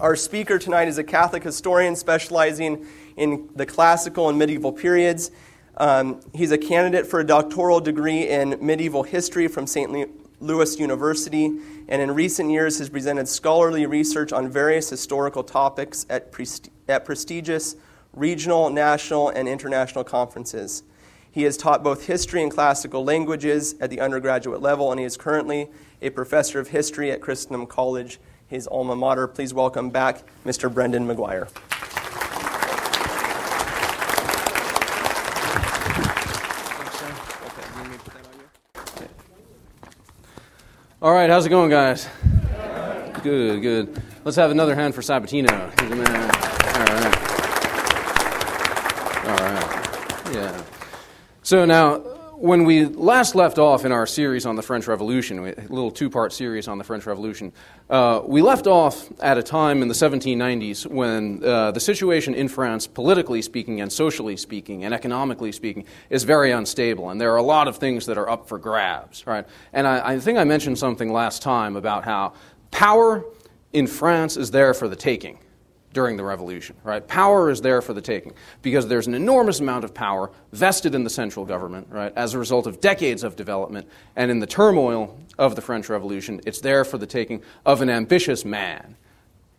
Our speaker tonight is a Catholic historian specializing in the classical and medieval periods. Um, he's a candidate for a doctoral degree in medieval history from St. Louis University, and in recent years has presented scholarly research on various historical topics at, at prestigious regional, national, and international conferences. He has taught both history and classical languages at the undergraduate level, and he is currently a professor of history at Christendom College, his alma mater. Please welcome back Mr. Brendan McGuire. All right, how's it going, guys? Good, good. Let's have another hand for Sabatino. All right. All right. Yeah. So now, when we last left off in our series on the French Revolution, a little two part series on the French Revolution, uh, we left off at a time in the 1790s when uh, the situation in France, politically speaking, and socially speaking, and economically speaking, is very unstable. And there are a lot of things that are up for grabs, right? And I, I think I mentioned something last time about how power in France is there for the taking during the revolution, right? Power is there for the taking because there's an enormous amount of power vested in the central government, right? As a result of decades of development and in the turmoil of the French Revolution, it's there for the taking of an ambitious man,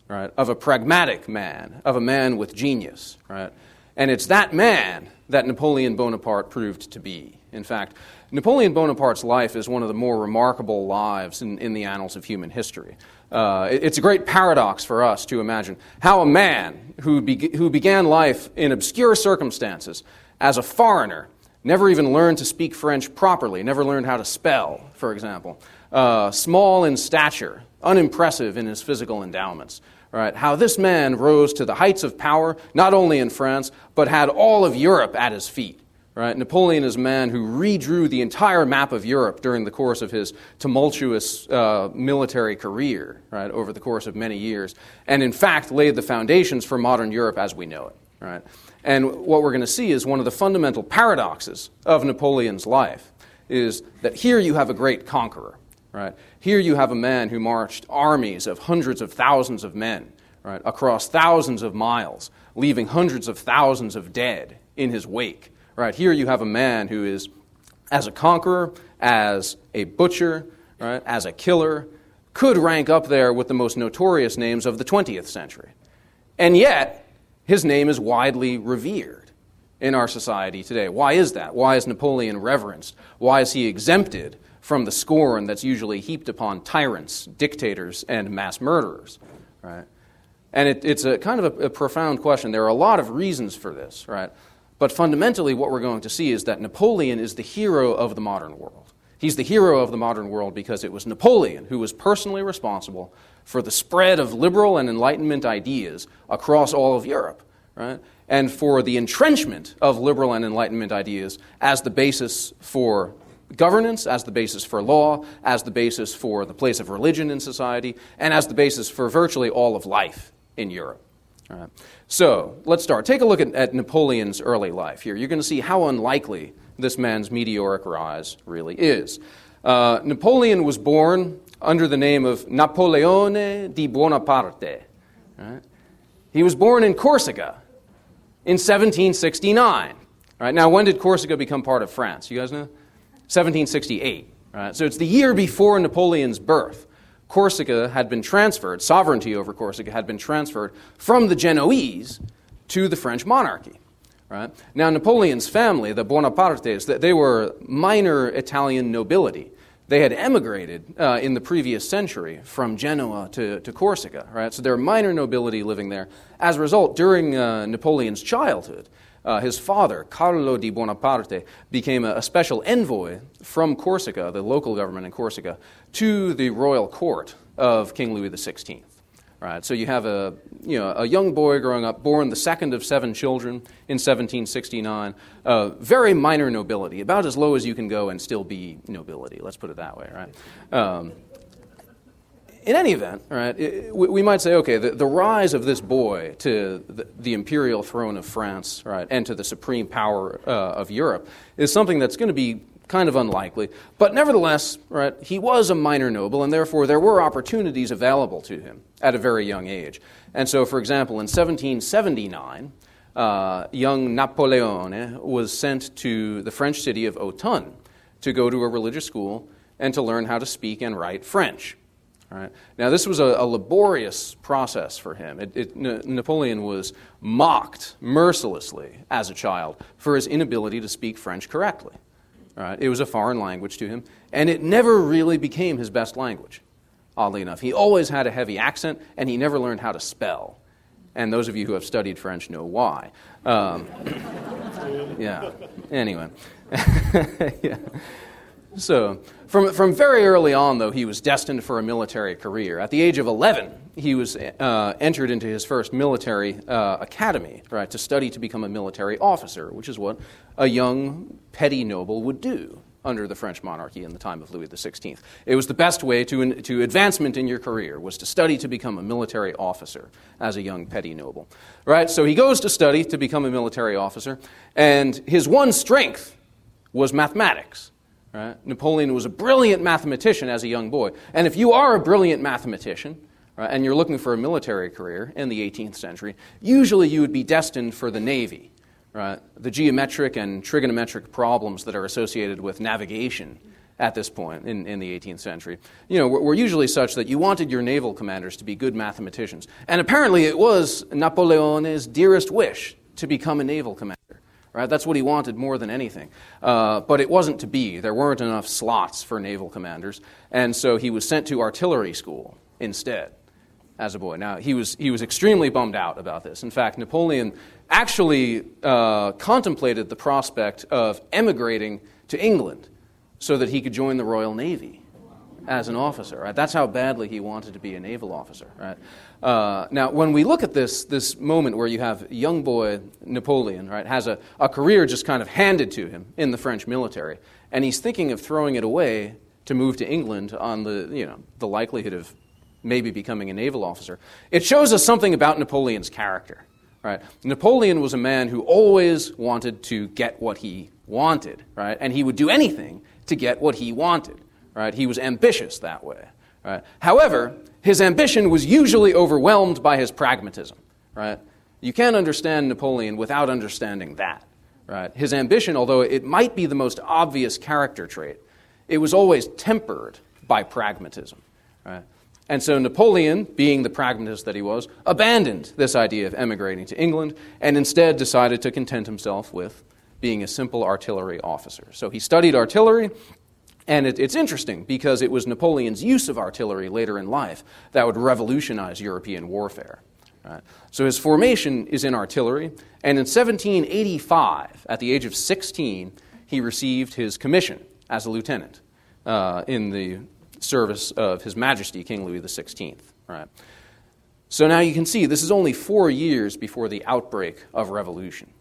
right? Of a pragmatic man, of a man with genius, right? And it's that man that Napoleon Bonaparte proved to be. In fact, Napoleon Bonaparte's life is one of the more remarkable lives in, in the annals of human history. Uh, it's a great paradox for us to imagine how a man who, be- who began life in obscure circumstances as a foreigner, never even learned to speak French properly, never learned how to spell, for example, uh, small in stature, unimpressive in his physical endowments. Right, how this man rose to the heights of power, not only in France, but had all of Europe at his feet. Right? Napoleon is a man who redrew the entire map of Europe during the course of his tumultuous uh, military career, right, over the course of many years, and in fact laid the foundations for modern Europe as we know it. Right? And what we're going to see is one of the fundamental paradoxes of Napoleon's life is that here you have a great conqueror. Right? Here you have a man who marched armies of hundreds of thousands of men right, across thousands of miles, leaving hundreds of thousands of dead in his wake. Right here, you have a man who is, as a conqueror, as a butcher, right, as a killer, could rank up there with the most notorious names of the 20th century. And yet, his name is widely revered in our society today. Why is that? Why is Napoleon reverenced? Why is he exempted from the scorn that's usually heaped upon tyrants, dictators, and mass murderers? Right? And it, it's a kind of a, a profound question. There are a lot of reasons for this, right? But fundamentally, what we're going to see is that Napoleon is the hero of the modern world. He's the hero of the modern world because it was Napoleon who was personally responsible for the spread of liberal and Enlightenment ideas across all of Europe, right? And for the entrenchment of liberal and Enlightenment ideas as the basis for governance, as the basis for law, as the basis for the place of religion in society, and as the basis for virtually all of life in Europe. Right. So let's start. Take a look at, at Napoleon's early life here. You're going to see how unlikely this man's meteoric rise really is. Uh, Napoleon was born under the name of Napoleone di Buonaparte. Right? He was born in Corsica in 1769. Right? Now, when did Corsica become part of France? You guys know? 1768. Right? So it's the year before Napoleon's birth. Corsica had been transferred, sovereignty over Corsica had been transferred from the Genoese to the French monarchy. Right? Now, Napoleon's family, the Bonapartes, they were minor Italian nobility. They had emigrated uh, in the previous century from Genoa to, to Corsica, right? So they're minor nobility living there. As a result, during uh, Napoleon's childhood, uh, his father, Carlo di Buonaparte, became a, a, special envoy from Corsica, the local government in Corsica, to the royal court of King Louis XVI. Right, so you have a, you know, a young boy growing up, born the second of seven children in 1769, uh, very minor nobility, about as low as you can go and still be nobility, let's put it that way, right? Um, in any event, right, it, we, we, might say, okay, the, the, rise of this boy to the, the, imperial throne of France, right, and to the supreme power uh, of Europe is something that's going to be kind of unlikely. But nevertheless, right, he was a minor noble, and therefore there were opportunities available to him at a very young age. And so, for example, in 1779, uh, young Napoleone was sent to the French city of Autun to go to a religious school and to learn how to speak and write French. Right. Now, this was a, a, laborious process for him. It, it, N- Napoleon was mocked mercilessly as a child for his inability to speak French correctly. Right. It was a foreign language to him, and it never really became his best language, oddly enough. He always had a heavy accent, and he never learned how to spell. And those of you who have studied French know why. Um, yeah. Anyway. yeah. So, from, from very early on, though, he was destined for a military career. At the age of 11, he was uh, entered into his first military uh, academy, right, to study to become a military officer, which is what a young petty noble would do under the French monarchy in the time of Louis XVI. It was the best way to, to advancement in your career, was to study to become a military officer as a young petty noble. Right? So he goes to study to become a military officer, and his one strength was mathematics. Right? Napoleon was a brilliant mathematician as a young boy. And if you are a brilliant mathematician, right, and you're looking for a military career in the 18th century, usually you would be destined for the Navy. Right? The geometric and trigonometric problems that are associated with navigation at this point in, in the 18th century, you know, were, were usually such that you wanted your naval commanders to be good mathematicians. And apparently it was Napoleon's dearest wish to become a naval commander. Right? That's what he wanted more than anything. Uh, but it wasn't to be. There weren't enough slots for naval commanders. And so he was sent to artillery school instead as a boy. Now, he was, he was extremely bummed out about this. In fact, Napoleon actually uh, contemplated the prospect of emigrating to England so that he could join the Royal Navy as an officer. Right? That's how badly he wanted to be a naval officer. Right? Uh, now, when we look at this, this moment where you have young boy Napoleon, right, has a, a career just kind of handed to him in the French military, and he's thinking of throwing it away to move to England on the, you know, the likelihood of maybe becoming a naval officer, it shows us something about Napoleon's character. Right? Napoleon was a man who always wanted to get what he wanted, right? And he would do anything to get what he wanted. Right? He was ambitious that way. Right? However, his ambition was usually overwhelmed by his pragmatism. Right? You can't understand Napoleon without understanding that. Right? His ambition, although it might be the most obvious character trait, it was always tempered by pragmatism. Right? And so Napoleon, being the pragmatist that he was, abandoned this idea of emigrating to England and instead decided to content himself with being a simple artillery officer. So he studied artillery and it, it's interesting because it was Napoleon's use of artillery later in life that would revolutionize European warfare. Right? So his formation is in artillery, and in 1785, at the age of 16, he received his commission as a lieutenant uh, in the service of His Majesty King Louis XVI. Right? So now you can see this is only four years before the outbreak of revolution.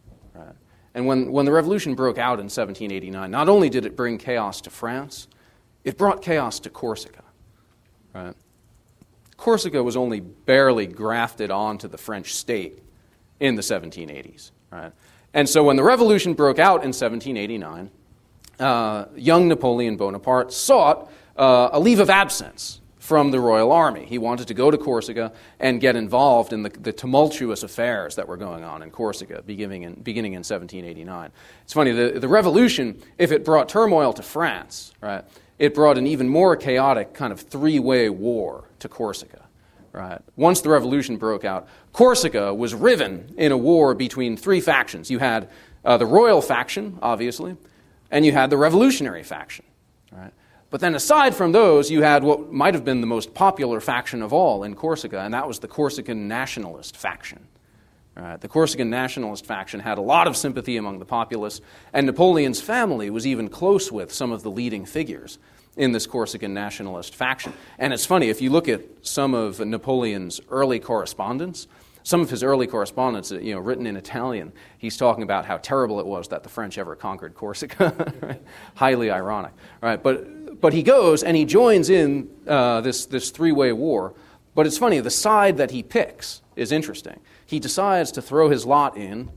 And when, when the revolution broke out in 1789, not only did it bring chaos to France, it brought chaos to Corsica. Right? Corsica was only barely grafted onto the French state in the 1780s. Right? And so when the revolution broke out in 1789, uh, young Napoleon Bonaparte sought uh, a leave of absence from the royal army. He wanted to go to Corsica and get involved in the, the tumultuous affairs that were going on in Corsica beginning in, beginning in 1789. It's funny, the, the revolution, if it brought turmoil to France, right, it brought an even more chaotic kind of three way war to Corsica. Right. Once the revolution broke out, Corsica was riven in a war between three factions. You had uh, the royal faction, obviously, and you had the revolutionary faction. Right. But then, aside from those, you had what might have been the most popular faction of all in Corsica, and that was the Corsican nationalist faction. Right? The Corsican nationalist faction had a lot of sympathy among the populace, and Napoleon's family was even close with some of the leading figures in this Corsican nationalist faction. And it's funny, if you look at some of Napoleon's early correspondence, some of his early correspondence, uh, you know, written in Italian, he's talking about how terrible it was that the French ever conquered Corsica. Highly ironic, right? But but he goes and he joins in uh, this, this three way war. But it's funny, the side that he picks is interesting. He decides to throw his lot in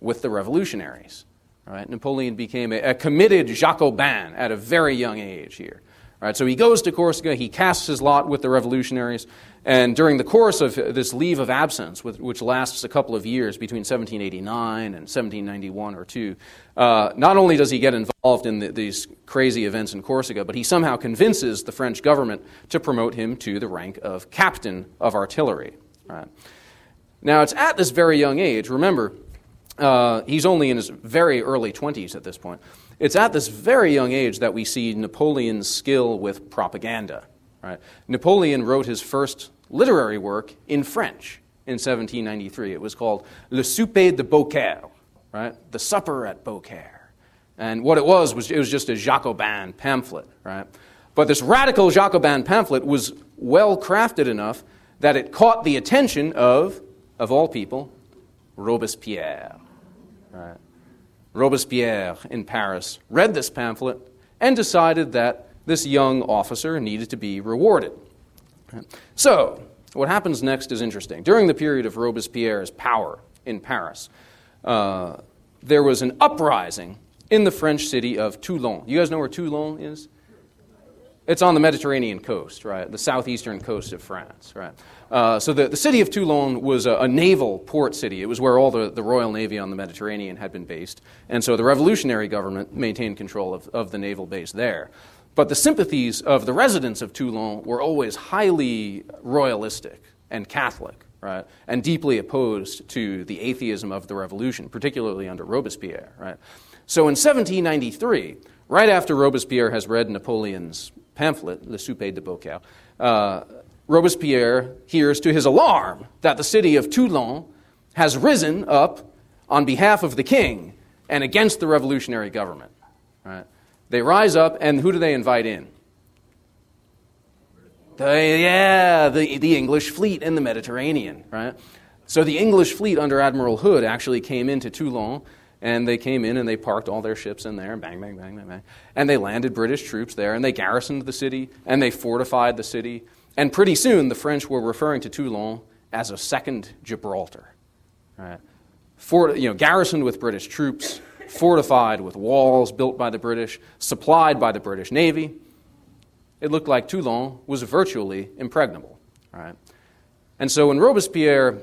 with the revolutionaries, Right? Napoleon became a, a committed Jacobin at a very young age here. Right? So he goes to Corsica, he casts his lot with the revolutionaries, and during the course of this leave of absence, which lasts a couple of years between 1789 and 1791 or two, uh, not only does he get involved in the, these crazy events in Corsica, but he somehow convinces the French government to promote him to the rank of captain of artillery. Right? Now, it's at this very young age, remember, uh, he's only in his very early 20s at this point. It's at this very young age that we see Napoleon's skill with propaganda. Right? Napoleon wrote his first literary work in French in 1793. It was called Le Souper de Beaucaire, right? The Supper at Beaucaire. And what it was was it was just a Jacobin pamphlet, right? But this radical Jacobin pamphlet was well crafted enough that it caught the attention of, of all people, Robespierre. Right? Robespierre in Paris read this pamphlet and decided that this young officer needed to be rewarded. So, what happens next is interesting. During the period of Robespierre's power in Paris, uh, there was an uprising in the French city of Toulon. You guys know where Toulon is? It's on the Mediterranean coast, right? The southeastern coast of France, right? Uh, so the, the city of Toulon was a, a, naval port city. It was where all the, the Royal Navy on the Mediterranean had been based. And so the revolutionary government maintained control of, of the naval base there. But the sympathies of the residents of Toulon were always highly royalistic and Catholic, right? And deeply opposed to the atheism of the revolution, particularly under Robespierre, right? So in 1793, right after Robespierre has read Napoleon's pamphlet, Le Souper de Beaucaire, uh, Robespierre hears to his alarm that the city of Toulon has risen up on behalf of the king and against the revolutionary government. Right? They rise up, and who do they invite in? The, yeah, the, the English fleet in the Mediterranean, right? So the English fleet under Admiral Hood actually came into Toulon, and they came in and they parked all their ships in there, bang, bang, bang, bang, bang. And they landed British troops there, and they garrisoned the city, and they fortified the city. And pretty soon, the French were referring to Toulon as a second Gibraltar, right? For, you know, garrisoned with British troops, fortified with walls built by the British, supplied by the British Navy. It looked like Toulon was virtually impregnable. Right? And so when Robespierre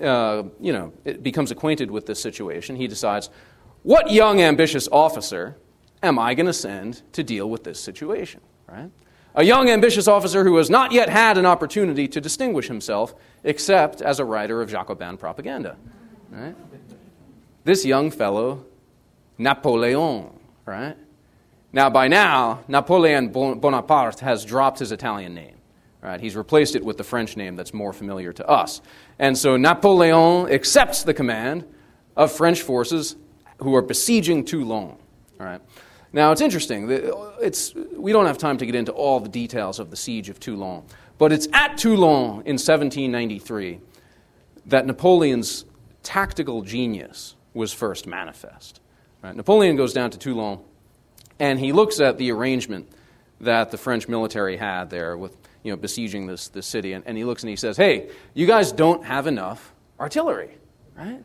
uh, you know, becomes acquainted with this situation, he decides, what young, ambitious officer am I going to send to deal with this situation? Right? A young, ambitious officer who has not yet had an opportunity to distinguish himself except as a writer of Jacobin propaganda. Right? This young fellow Napoleon, right? Now, by now, Napoleon Bonaparte has dropped his Italian name. Right? He's replaced it with the French name that's more familiar to us. And so Napoleon accepts the command of French forces who are besieging Toulon. Right? Now, it's interesting. Uh, it's, we don't have time to get into all the details of the siege of Toulon, but it's at Toulon in 1793 that Napoleon's tactical genius was first manifest. Right? Napoleon goes down to Toulon and he looks at the arrangement that the French military had there with you know, besieging this, this city, and, and he looks and he says, Hey, you guys don't have enough artillery, right?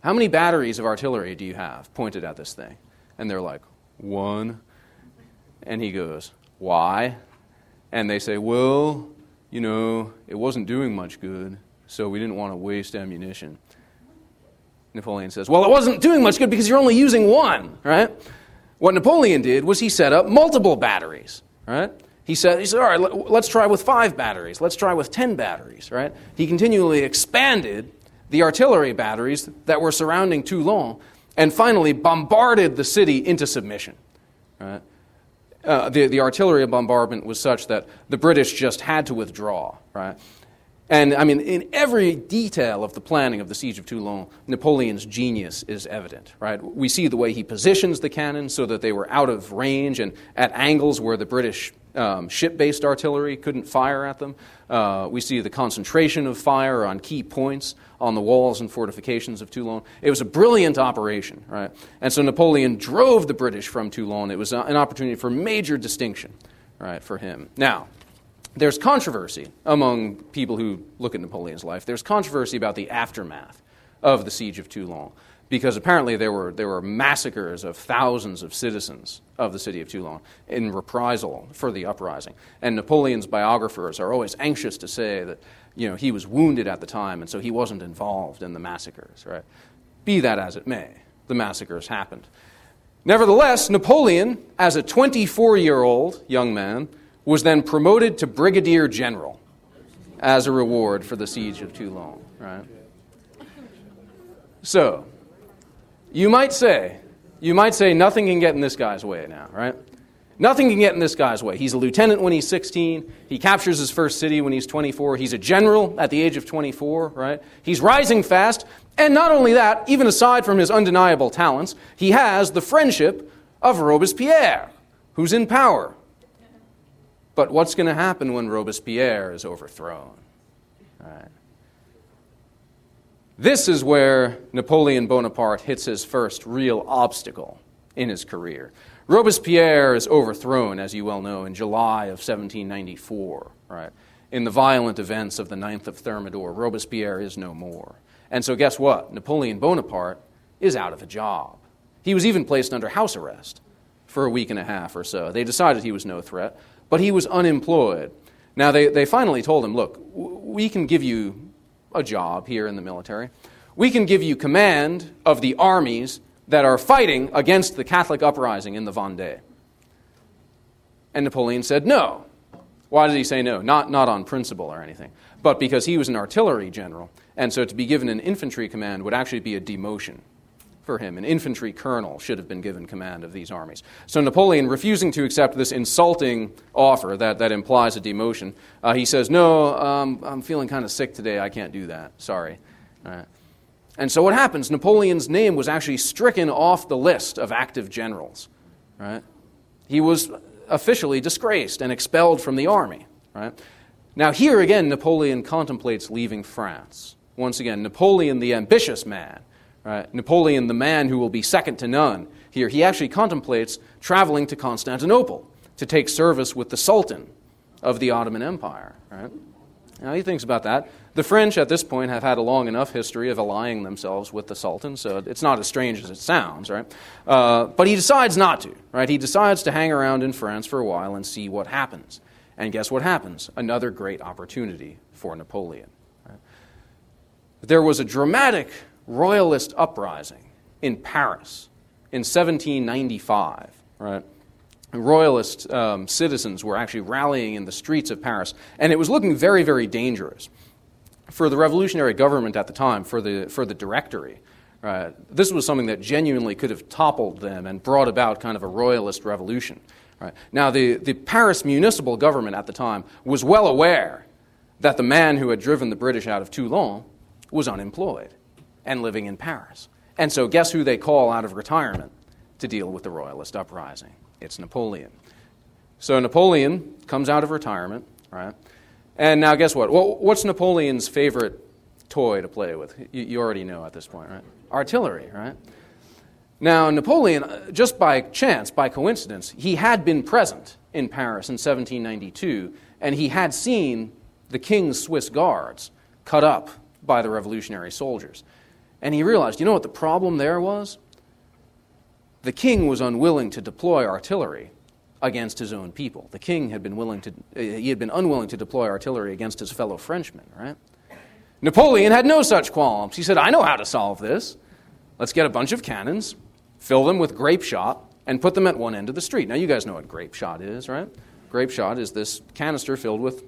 How many batteries of artillery do you have pointed at this thing? And they're like, One. And he goes, Why? And they say, Well, you know, it wasn't doing much good, so we didn't want to waste ammunition. Napoleon says, Well, it wasn't doing much good because you're only using one, right? What Napoleon did was he set up multiple batteries, right? He said, he said, All right, let's try with five batteries. Let's try with ten batteries, right? He continually expanded the artillery batteries that were surrounding Toulon and finally bombarded the city into submission, right? Uh, the, the artillery bombardment was such that the British just had to withdraw, right? And I mean, in every detail of the planning of the siege of Toulon, Napoleon's genius is evident, right? We see the way he positions the cannon so that they were out of range and at angles where the British um, ship based artillery couldn't fire at them. Uh, we see the concentration of fire on key points on the walls and fortifications of Toulon. It was a brilliant operation, right? And so Napoleon drove the British from Toulon. It was an opportunity for major distinction, right, for him. Now, there's controversy among people who look at Napoleon's life. There's controversy about the aftermath of the siege of Toulon. because apparently there were, there were massacres of thousands of citizens of the city of Toulon in reprisal for the uprising. And Napoleon's biographers are always anxious to say that you know, he was wounded at the time and so he wasn't involved in the massacres. Right? Be that as it may, the massacres happened. Nevertheless, Napoleon, as a 24 year old young man, was then promoted to brigadier general as a reward for the siege of Toulon. Right? So, you might say, you might say nothing can get in this guy's way now, right? Nothing can get in this guy's way. He's a lieutenant when he's 16. He captures his first city when he's 24. He's a general at the age of 24, right? He's rising fast. And not only that, even aside from his undeniable talents, he has the friendship of Robespierre, who's in power. But what's going to happen when Robespierre is overthrown? Right. This is where Napoleon Bonaparte hits his first real obstacle in his career. Robespierre is overthrown, as you well know, in July of 1794, right? In the violent events of the 9th of Thermidor, Robespierre is no more. And so, guess what? Napoleon Bonaparte is out of a job. He was even placed under house arrest for a week and a half or so. They decided he was no threat, but he was unemployed. Now, they, they finally told him, look, we can give you a job here in the military. We can give you command of the armies that are fighting against the Catholic uprising in the Vendée. And Napoleon said no. Why did he say no? Not, not on principle or anything, but because he was an artillery general. And so to be given an infantry command would actually be a demotion for him. An infantry colonel should have been given command of these armies. So Napoleon, refusing to accept this insulting offer that, that implies a demotion, uh, he says, No, um, I'm feeling kind of sick today. I can't do that. Sorry. And so what happens? Napoleon's name was actually stricken off the list of active generals. Right? He was officially disgraced and expelled from the army. Right? Now, here again, Napoleon contemplates leaving France. Once again, Napoleon, the ambitious man, right? Napoleon, the man who will be second to none, here, he actually contemplates traveling to Constantinople to take service with the Sultan of the Ottoman Empire. Right? Now, he thinks about that. The French at this point have had a long enough history of allying themselves with the Sultan, so it's not as strange as it sounds, right? Uh, but he decides not to, right? He decides to hang around in France for a while and see what happens. And guess what happens? Another great opportunity for Napoleon. Right? There was a dramatic royalist uprising in Paris in 1795, right? Royalist um, citizens were actually rallying in the streets of Paris, and it was looking very, very dangerous for the revolutionary government at the time, for the, for the directory, uh, this was something that genuinely could have toppled them and brought about kind of a royalist revolution. Right? Now, the, the Paris municipal government at the time was well aware that the man who had driven the British out of Toulon was unemployed and living in Paris. And so, guess who they call out of retirement to deal with the royalist uprising? It's Napoleon. So, Napoleon comes out of retirement, right? And now, guess what? Well, What's Napoleon's favorite toy to play with? You already know at this point, right? Artillery, right? Now, Napoleon, uh, just by chance, by coincidence, he had been present in Paris in 1792, and he had seen the king's Swiss guards cut up by the revolutionary soldiers. And he realized, you know what the problem there was? The king was unwilling to deploy artillery against his own people. The king had been willing to, uh, he had been unwilling to deploy artillery against his fellow Frenchmen, right? Napoleon had no such qualms. He said, I know how to solve this. Let's get a bunch of cannons, fill them with grape shot, and put them at one end of the street. Now, you guys know what grape shot is, right? Grape shot is this canister filled with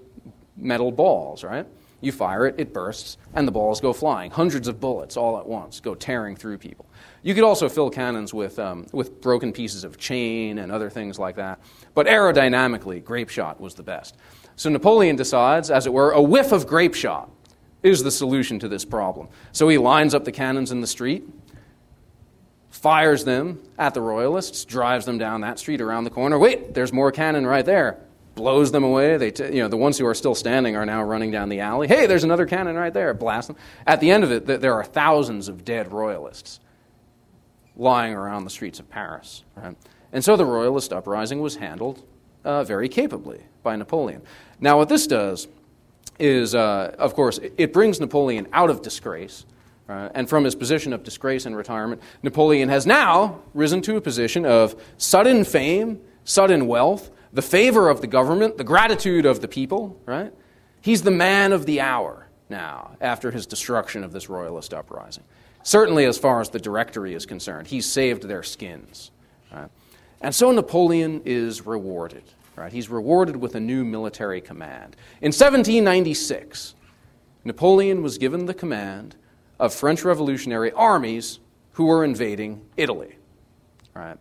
metal balls, right? You fire it, it bursts, and the balls go flying. Hundreds of bullets all at once go tearing through people. You could also fill cannons with, um, with broken pieces of chain and other things like that. But aerodynamically, grape shot was the best. So Napoleon decides, as it were, a whiff of grape shot is the solution to this problem. So he lines up the cannons in the street, fires them at the royalists, drives them down that street around the corner. Wait, there's more cannon right there. Blows them away. They t- you know, the ones who are still standing are now running down the alley. Hey, there's another cannon right there. Blast them. At the end of it, there are thousands of dead royalists lying around the streets of Paris. Right? And so the royalist uprising was handled uh, very capably by Napoleon. Now, what this does is, uh, of course, it brings Napoleon out of disgrace. Right? And from his position of disgrace and retirement, Napoleon has now risen to a position of sudden fame, sudden wealth, the favor of the government, the gratitude of the people, right? He's the man of the hour now after his destruction of this royalist uprising. Certainly, as far as the directory is concerned, he's saved their skins. Right? And so Napoleon is rewarded. Right? He's rewarded with a new military command. In 1796, Napoleon was given the command of French revolutionary armies who were invading Italy. Right?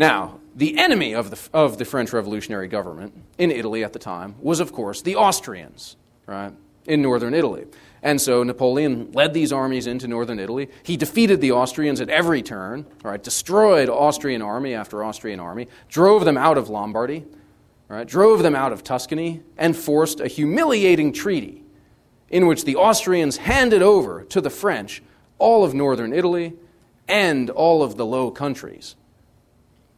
Now, the enemy of the, of the French revolutionary government in Italy at the time was, of course, the Austrians, right, in northern Italy. And so Napoleon led these armies into northern Italy. He defeated the Austrians at every turn, right, destroyed Austrian army after Austrian army, drove them out of Lombardy, right, drove them out of Tuscany, and forced a humiliating treaty in which the Austrians handed over to the French all of northern Italy and all of the Low Countries.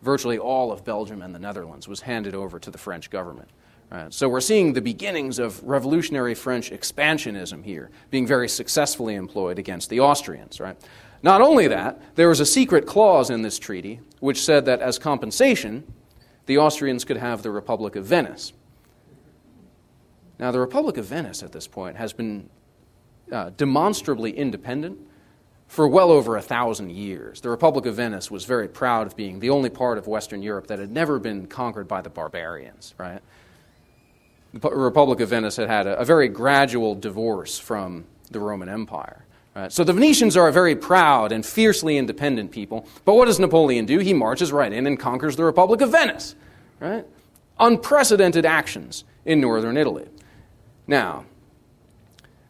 Virtually all of Belgium and the Netherlands was handed over to the French government. Right? So we're seeing the beginnings of revolutionary French expansionism here being very successfully employed against the Austrians. Right? Not only that, there was a secret clause in this treaty which said that as compensation, the Austrians could have the Republic of Venice. Now, the Republic of Venice at this point has been uh, demonstrably independent for well over a thousand years. The Republic of Venice was very proud of being the only part of Western Europe that had never been conquered by the barbarians, right? The Republic of Venice had had a, a very gradual divorce from the Roman Empire. Right? So the Venetians are a very proud and fiercely independent people. But what does Napoleon do? He marches right in and conquers the Republic of Venice. Right? Unprecedented actions in northern Italy. Now,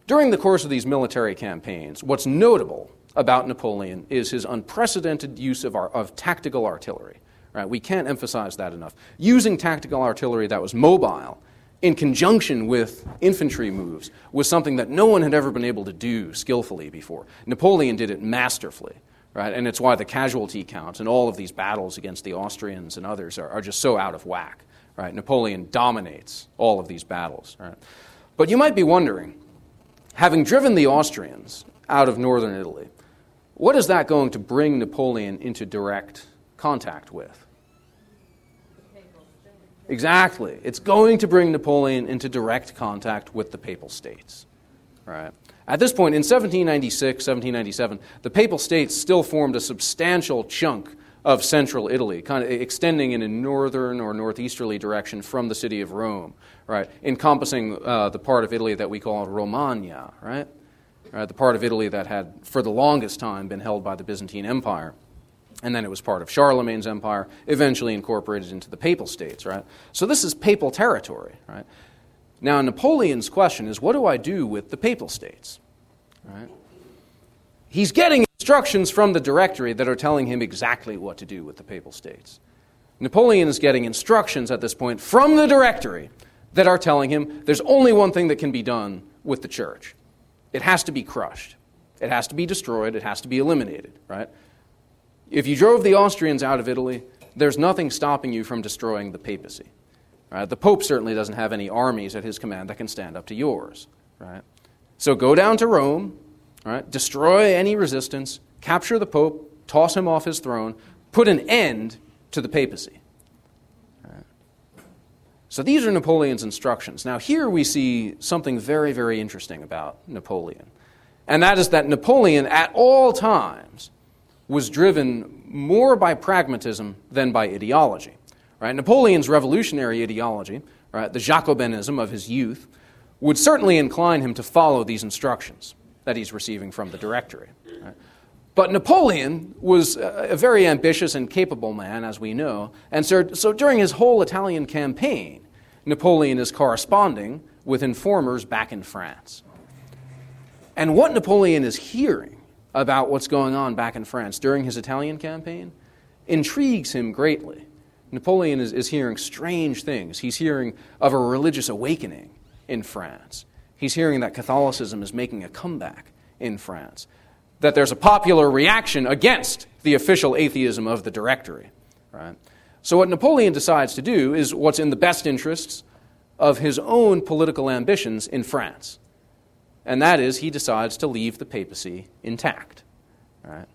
during the course of these military campaigns, what's notable about Napoleon is his unprecedented use of, our, of tactical artillery. Right? We can't emphasize that enough. Using tactical artillery that was mobile in conjunction with infantry moves was something that no one had ever been able to do skillfully before. Napoleon did it masterfully. Right? And it's why the casualty count in all of these battles against the Austrians and others are, are just so out of whack. Right? Napoleon dominates all of these battles. Right? But you might be wondering, having driven the Austrians out of northern Italy, what is that going to bring Napoleon into direct contact with? Exactly. It's going to bring Napoleon into direct contact with the Papal States. Right. At this point, in 1796, 1797, the Papal States still formed a substantial chunk of central Italy, kind of extending in a northern or northeasterly direction from the city of Rome, right, encompassing uh, the part of Italy that we call Romagna, right? Right, the part of Italy that had, for the longest time, been held by the Byzantine Empire. And then it was part of Charlemagne's empire, eventually incorporated into the Papal States, right? So this is papal territory, right? Now, Napoleon's question is what do I do with the Papal States, right? He's getting instructions from the directory that are telling him exactly what to do with the Papal States. Napoleon is getting instructions at this point from the directory that are telling him there's only one thing that can be done with the church it has to be crushed. It has to be destroyed. It has to be eliminated, right? If you drove the Austrians out of Italy, there's nothing stopping you from destroying the papacy. Right? The Pope certainly doesn't have any armies at his command that can stand up to yours. Right? So go down to Rome, right? destroy any resistance, capture the Pope, toss him off his throne, put an end to the papacy. So these are Napoleon's instructions. Now, here we see something very, very interesting about Napoleon. And that is that Napoleon, at all times, was driven more by pragmatism than by ideology. Right? Napoleon's revolutionary ideology, right, the Jacobinism of his youth, would certainly incline him to follow these instructions that he's receiving from the Directory. Right? But Napoleon was a very ambitious and capable man, as we know, and so, so during his whole Italian campaign, Napoleon is corresponding with informers back in France. And what Napoleon is hearing about what's going on back in France during his Italian campaign intrigues him greatly. Napoleon is, is hearing strange things. He's hearing of a religious awakening in France. He's hearing that Catholicism is making a comeback in France, that there's a popular reaction against the official atheism of the Directory. Right? So, what Napoleon decides to do is what's in the best interests of his own political ambitions in France. and that is he decides to leave the papacy intact. Right?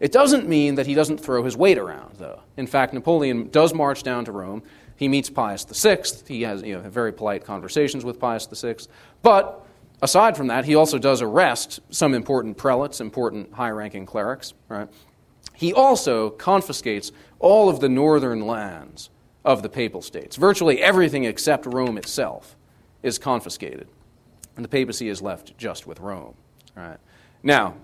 It doesn't mean that he doesn't throw his weight around, though. In fact, Napoleon does march down to Rome. He meets Pius VI. He has you know, very polite conversations with Pius VI. But aside from that, he also does arrest some important prelates, important high ranking clerics. Right? He also confiscates all of the northern lands of the Papal States. Virtually everything except Rome itself is confiscated, and the papacy is left just with Rome. Right? Now,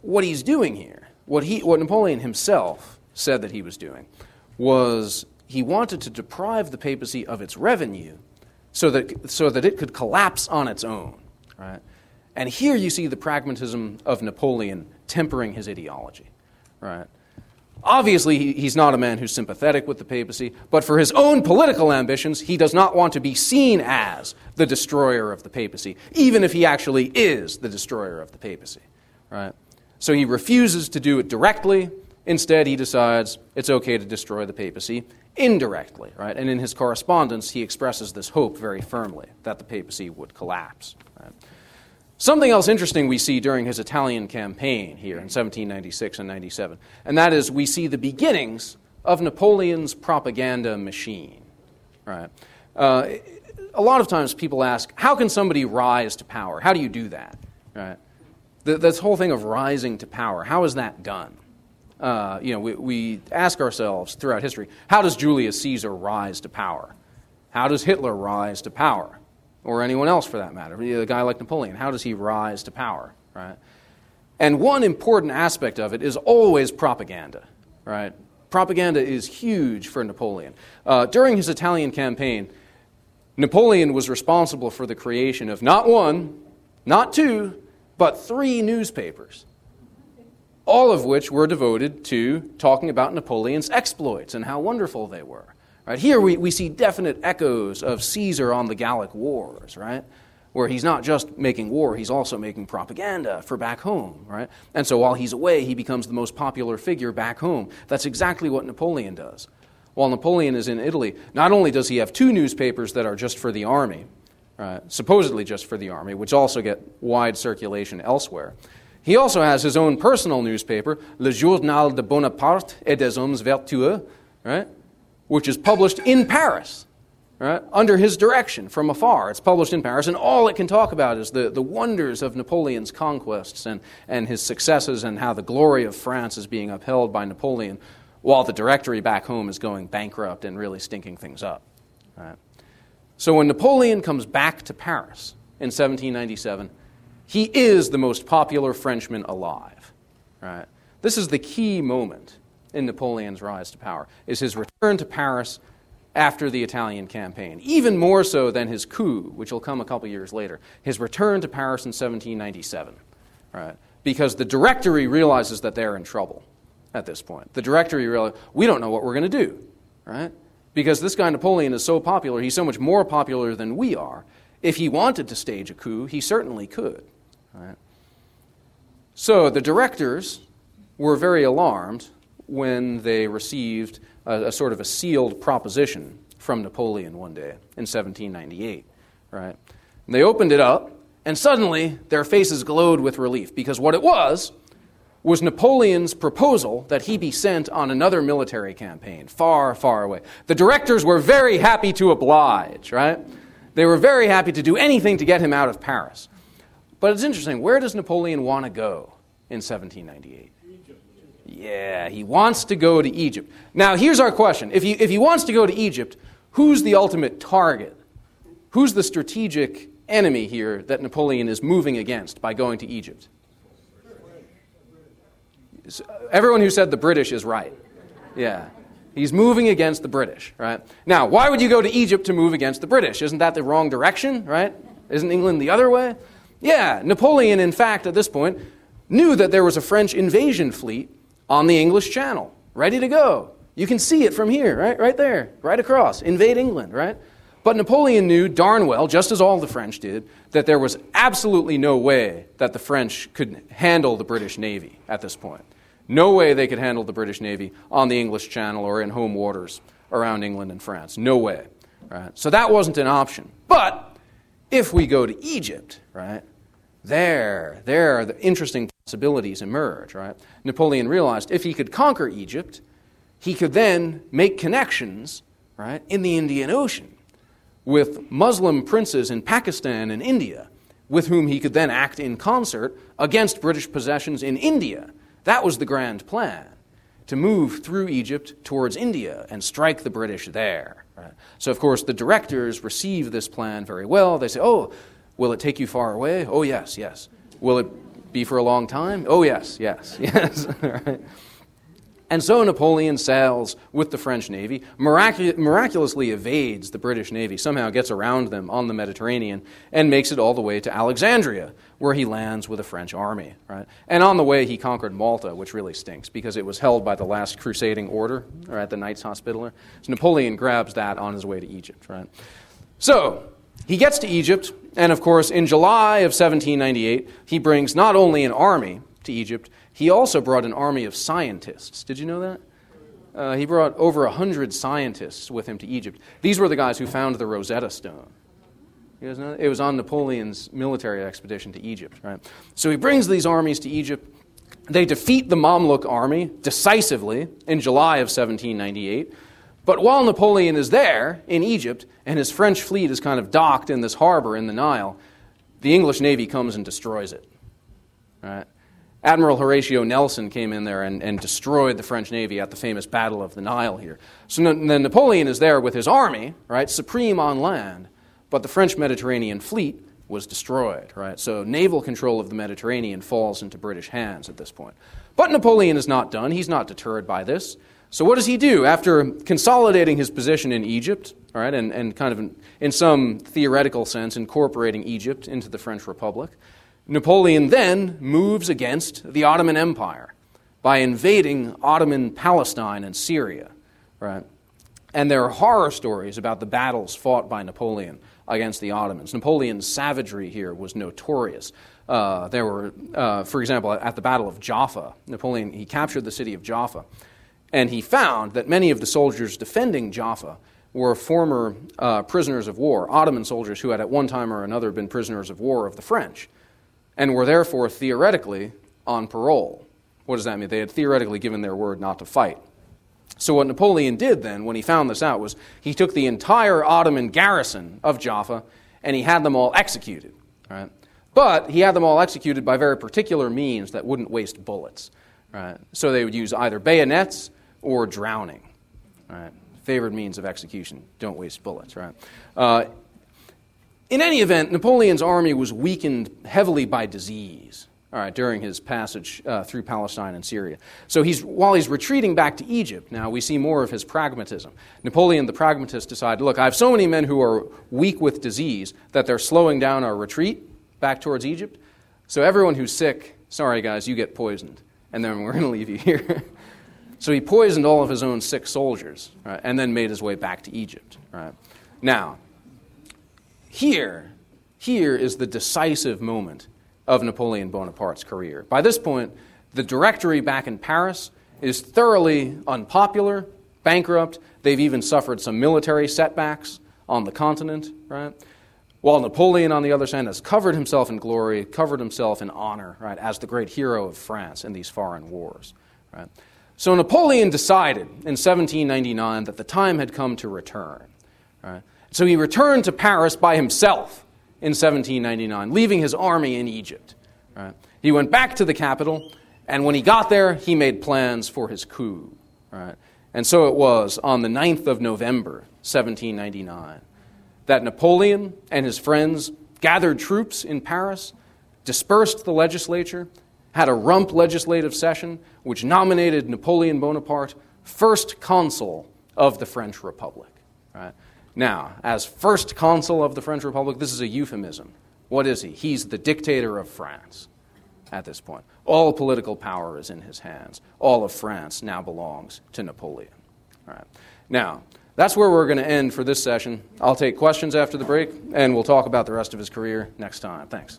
what he's doing here, what, he, what Napoleon himself said that he was doing, was he wanted to deprive the papacy of its revenue so that, so that it could collapse on its own. Right? And here you see the pragmatism of Napoleon tempering his ideology. Right? Obviously, he's not a man who's sympathetic with the papacy, but for his own political ambitions, he does not want to be seen as the destroyer of the papacy, even if he actually is the destroyer of the papacy. Right? So he refuses to do it directly. Instead, he decides it's okay to destroy the papacy indirectly, right? And in his correspondence, he expresses this hope very firmly that the papacy would collapse. Right? Something else interesting we see during his Italian campaign here in 1796 and 97, and that is we see the beginnings of Napoleon's propaganda machine. Right? Uh, a lot of times people ask, how can somebody rise to power? How do you do that? Right? This whole thing of rising to power, how is that done? Uh, you know, we, we ask ourselves throughout history, how does Julius Caesar rise to power? How does Hitler rise to power? or anyone else for that matter, a guy like Napoleon. How does he rise to power, right? And one important aspect of it is always propaganda, right? Propaganda is huge for Napoleon. Uh, during his Italian campaign, Napoleon was responsible for the creation of not one, not two, but three newspapers, all of which were devoted to talking about Napoleon's exploits and how wonderful they were. Right? Here we, we see definite echoes of Caesar on the Gallic Wars, right? Where he's not just making war, he's also making propaganda for back home, right? And so while he's away, he becomes the most popular figure back home. That's exactly what Napoleon does. While Napoleon is in Italy, not only does he have two newspapers that are just for the army, right, supposedly just for the army, which also get wide circulation elsewhere, he also has his own personal newspaper, Le Journal de Bonaparte et des Hommes Vertueux, right? which is published in Paris, right, under his direction from afar. It's published in Paris, and all it can talk about is the, the wonders of Napoleon's conquests and, and his successes and how the glory of France is being upheld by Napoleon, while the directory back home is going bankrupt and really stinking things up. Right? So when Napoleon comes back to Paris in 1797, he is the most popular Frenchman alive. Right? This is the key moment in Napoleon's rise to power is his return to Paris after the Italian campaign, even more so than his coup, which will come a couple years later. His return to Paris in 1797, right? Because the Directory realizes that they're in trouble at this point. The Directory realizes we don't know what we're going to do, right? Because this guy Napoleon is so popular, he's so much more popular than we are. If he wanted to stage a coup, he certainly could, right? So the directors were very alarmed when they received a, a, sort of a sealed proposition from Napoleon one day in 1798, right? And they opened it up, and suddenly their faces glowed with relief because what it was was Napoleon's proposal that he be sent on another military campaign far, far away. The directors were very happy to oblige, right? They were very happy to do anything to get him out of Paris. But it's interesting, where does Napoleon want to go in 1798? Yeah, he wants to go to Egypt. Now, here's our question. If he, if he wants to go to Egypt, who's the ultimate target? Who's the strategic enemy here that Napoleon is moving against by going to Egypt? Everyone who said the British is right. Yeah. He's moving against the British, right? Now, why would you go to Egypt to move against the British? Isn't that the wrong direction, right? Isn't England the other way? Yeah, Napoleon, in fact, at this point, knew that there was a French invasion fleet on the English Channel, ready to go. You can see it from here, right? Right there, right across. Invade England, right? But Napoleon knew darn well, just as all the French did, that there was absolutely no way that the French could handle the British Navy at this point. No way they could handle the British Navy on the English Channel or in home waters around England and France. No way. Right? So that wasn't an option. But if we go to Egypt, right, there, there, the interesting possibilities emerge, right? Napoleon realized if he could conquer Egypt, he could then make connections, right, in the Indian Ocean with Muslim princes in Pakistan and India, with whom he could then act in concert against British possessions in India. That was the grand plan to move through Egypt towards India and strike the British there. Right? So, of course, the directors receive this plan very well. They say, Oh, will it take you far away? Oh, yes, yes. Will it be for a long time? Oh, yes, yes, yes. And so Napoleon sails with the French Navy, miracu- miraculously evades the British Navy, somehow gets around them on the Mediterranean, and makes it all the way to Alexandria, where he lands with a French army. Right? And on the way, he conquered Malta, which really stinks because it was held by the last crusading order, right, the Knights Hospitaller. So Napoleon grabs that on his way to Egypt. Right? So he gets to Egypt, and of course, in July of 1798, he brings not only an army to Egypt, he also brought an army of scientists. Did you know that? Uh, he brought over 100 scientists with him to Egypt. These were the guys who found the Rosetta Stone. You guys know? It was on Napoleon's military expedition to Egypt, right? So he brings these armies to Egypt. They defeat the Mamluk army decisively in July of 1798. But while Napoleon is there in Egypt and his French fleet is kind of docked in this harbor in the Nile, the English Navy comes and destroys it. Right? Admiral Horatio Nelson came in there and, and destroyed the French Navy at the famous Battle of the Nile here. So then Napoleon is there with his army, right, supreme on land, but the French Mediterranean fleet was destroyed, right? So naval control of the Mediterranean falls into British hands at this point. But Napoleon is not done. He's not deterred by this. So what does he do after consolidating his position in Egypt, all right, and, and kind of in, in some theoretical sense incorporating Egypt into the French Republic? Napoleon then moves against the Ottoman Empire by invading Ottoman Palestine and Syria. Right? And there are horror stories about the battles fought by Napoleon against the Ottomans. Napoleon's savagery here was notorious. Uh, there were, uh, for example, at the Battle of Jaffa, Napoleon he captured the city of Jaffa, and he found that many of the soldiers defending Jaffa were former uh, prisoners of war, Ottoman soldiers who had at one time or another been prisoners of war of the French and were therefore theoretically on parole. What does that mean? They had theoretically given their word not to fight. So, what Napoleon did then, when he found this out, was he took the entire Ottoman garrison of Jaffa and he had them all executed. Right? But he had them all executed by very particular means that wouldn't waste bullets. Right? So, they would use either bayonets or drowning. Right? Favored means of execution. Don't waste bullets. Right? Uh, in any event, Napoleon's army was weakened heavily by disease all right, during his passage uh, through Palestine and Syria. So he's, while he's retreating back to Egypt, now we see more of his pragmatism. Napoleon the pragmatist decided look, I have so many men who are weak with disease that they're slowing down our retreat back towards Egypt. So everyone who's sick, sorry guys, you get poisoned, and then we're going to leave you here. so he poisoned all of his own sick soldiers right, and then made his way back to Egypt. Right? Now, here, here is the decisive moment of Napoleon Bonaparte's career. By this point, the directory back in Paris is thoroughly unpopular, bankrupt. They've even suffered some military setbacks on the continent, right? While Napoleon, on the other hand, has covered himself in glory, covered himself in honor, right, as the great hero of France in these foreign wars, right? So Napoleon decided in 1799 that the time had come to return, right? So he returned to Paris by himself in 1799, leaving his army in Egypt. Right? He went back to the capital, and when he got there, he made plans for his coup. Right? And so it was on the 9th of November, 1799, that Napoleon and his friends gathered troops in Paris, dispersed the legislature, had a rump legislative session, which nominated Napoleon Bonaparte first consul of the French Republic. Right? Now, as first consul of the French Republic, this is a euphemism. What is he? He's the dictator of France at this point. All political power is in his hands. All of France now belongs to Napoleon. Now, that's where we're going to end for this session. I'll take questions after the break, and we'll talk about the rest of his career next time. Thanks.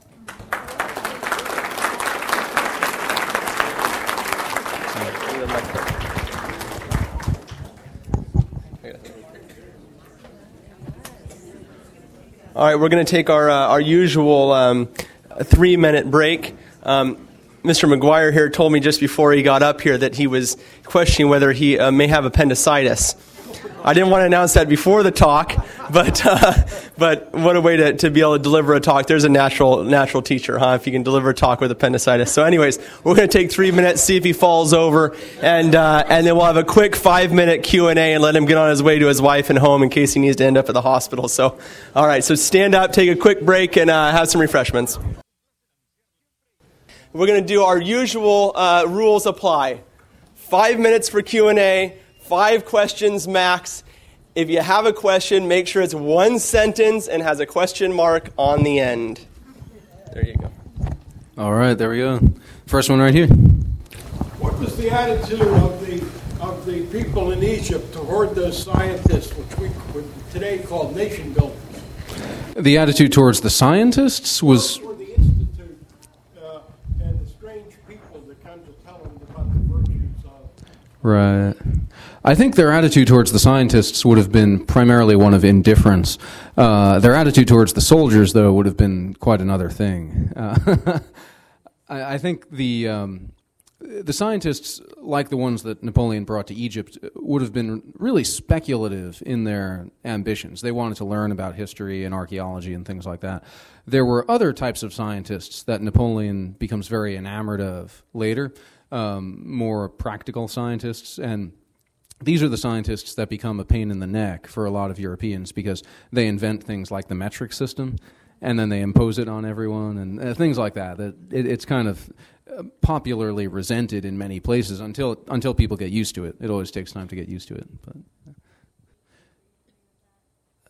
All right, we're going to take our, uh, our usual um, three minute break. Um, Mr. McGuire here told me just before he got up here that he was questioning whether he uh, may have appendicitis. I didn't want to announce that before the talk, but uh, but what a way to, to be able to deliver a talk. There's a natural natural teacher, huh? If you can deliver a talk with appendicitis. So, anyways, we're going to take three minutes, see if he falls over, and uh, and then we'll have a quick five minute Q and A, and let him get on his way to his wife and home in case he needs to end up at the hospital. So, all right. So stand up, take a quick break, and uh, have some refreshments. We're going to do our usual uh, rules apply. Five minutes for Q and A five questions max. If you have a question, make sure it's one sentence and has a question mark on the end. There you go. All right, there we go. First one right here. What was the attitude of the of the people in Egypt toward those scientists, which we would today call nation builders? The attitude towards the scientists was. Or the institute uh, and the strange people that come to tell them about the virtues of. Right. I think their attitude towards the scientists would have been primarily one of indifference. Uh, their attitude towards the soldiers, though, would have been quite another thing. Uh, I, I, think the um, the scientists, like the ones that Napoleon brought to Egypt, would have been really speculative in their ambitions. They wanted to learn about history and archaeology and things like that. There were other types of scientists that Napoleon becomes very enamored of later, um, more practical scientists and these are the scientists that become a pain in the neck for a lot of Europeans because they invent things like the metric system and then they impose it on everyone and uh, things like that. That it, it's kind of uh, popularly resented in many places until until people get used to it. It always takes time to get used to it, but.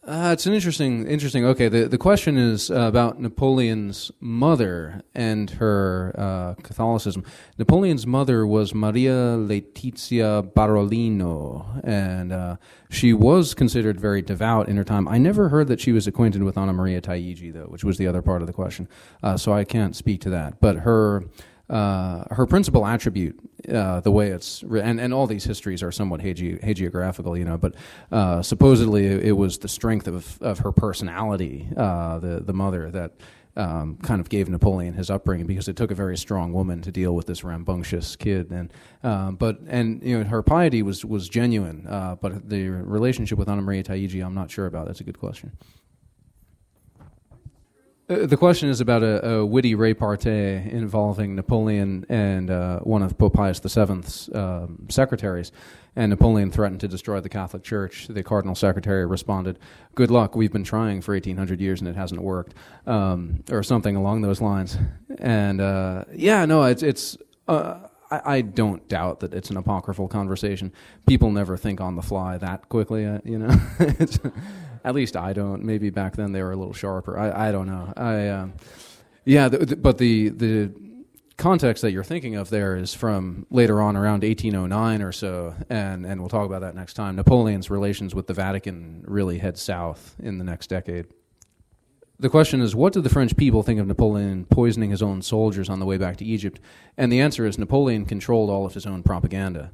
Uh, it's an interesting, interesting. Okay, the the question is uh, about Napoleon's mother and her uh, Catholicism. Napoleon's mother was Maria Letizia Barolino, and uh, she was considered very devout in her time. I never heard that she was acquainted with Anna Maria Taigi, though, which was the other part of the question. Uh, so I can't speak to that. But her uh, her principal attribute, uh, the way it's and and all these histories are somewhat hagi- hagiographical, you know, but uh, supposedly it, was the strength of of her personality, uh, the the mother that. Um, kind of gave Napoleon his upbringing because it took a very strong woman to deal with this rambunctious kid, and uh, but and you know her piety was was genuine, uh, but the relationship with Anna Maria Taigi, I'm not sure about. That's a good question. Uh, the question is about a, a, witty repartee involving Napoleon and uh, one of Pope Pius VII's um, secretaries. And Napoleon threatened to destroy the Catholic Church. The cardinal secretary responded, "Good luck. We've been trying for 1800 years and it hasn't worked," um, or something along those lines. And uh, yeah, no, it's it's. Uh, I, don't doubt that it's an apocryphal conversation. People never think on the fly that quickly, uh, you know. At least I don't. Maybe back then they were a little sharper. I, I don't know. I um, yeah, but the the context that you're thinking of there is from later on around 1809 or so, and and we'll talk about that next time. Napoleon's relations with the Vatican really head south in the next decade. The question is, what did the French people think of Napoleon poisoning his own soldiers on the way back to Egypt? And the answer is Napoleon controlled all of his own propaganda.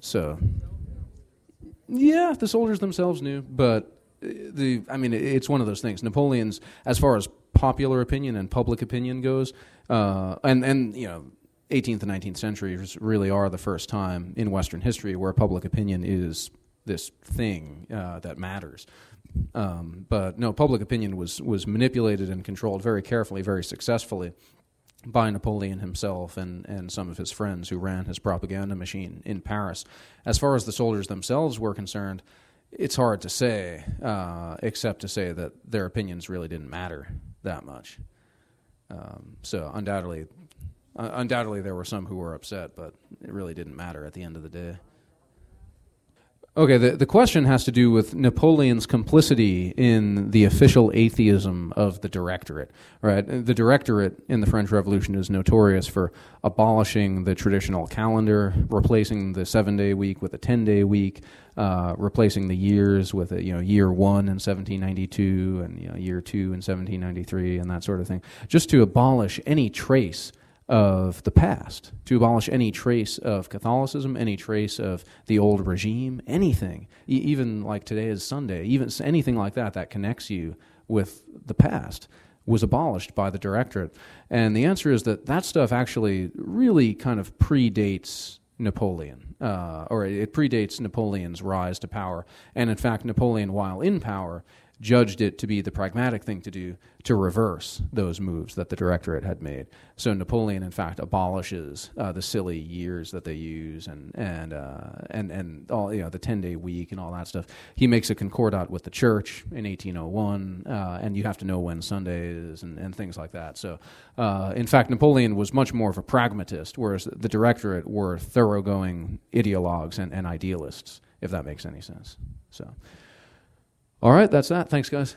So, yeah, the soldiers themselves knew, but uh, the I mean, it's one of those things. Napoleon's, as far as popular opinion and public opinion goes, uh, and and you know, 18th and 19th centuries really are the first time in Western history where public opinion is this thing uh, that matters. Um, but no, public opinion was was manipulated and controlled very carefully, very successfully by Napoleon himself and, and some of his friends who ran his propaganda machine in Paris. As far as the soldiers themselves were concerned, it's hard to say, uh, except to say that their opinions really didn't matter that much. Um, so undoubtedly, uh, undoubtedly there were some who were upset, but it really didn't matter at the end of the day. Okay, the, the question has to do with Napoleon's complicity in the official atheism of the Directorate. Right, the Directorate in the French Revolution is notorious for abolishing the traditional calendar, replacing the seven-day week with a ten-day week, uh, replacing the years with a you know year one in 1792 and you know, year two in 1793 and that sort of thing, just to abolish any trace of the past, to abolish any trace of Catholicism, any trace of the old regime, anything, e- even like today is Sunday, even anything like that that connects you with the past was abolished by the directorate. And the answer is that that stuff actually really kind of predates Napoleon, uh, or it predates Napoleon's rise to power. And in fact, Napoleon, while in power, judged it to be the pragmatic thing to do to reverse those moves that the directorate had made. So Napoleon, in fact, abolishes uh, the silly years that they use and and uh, and and all you know the ten day week and all that stuff. He makes a concordat with the church in 1801, uh, and you have to know when Sunday is and, and things like that. So, uh, in fact, Napoleon was much more of a pragmatist, whereas the directorate were thoroughgoing ideologues and, and idealists, if that makes any sense. So. All right, that's that. Thanks, guys.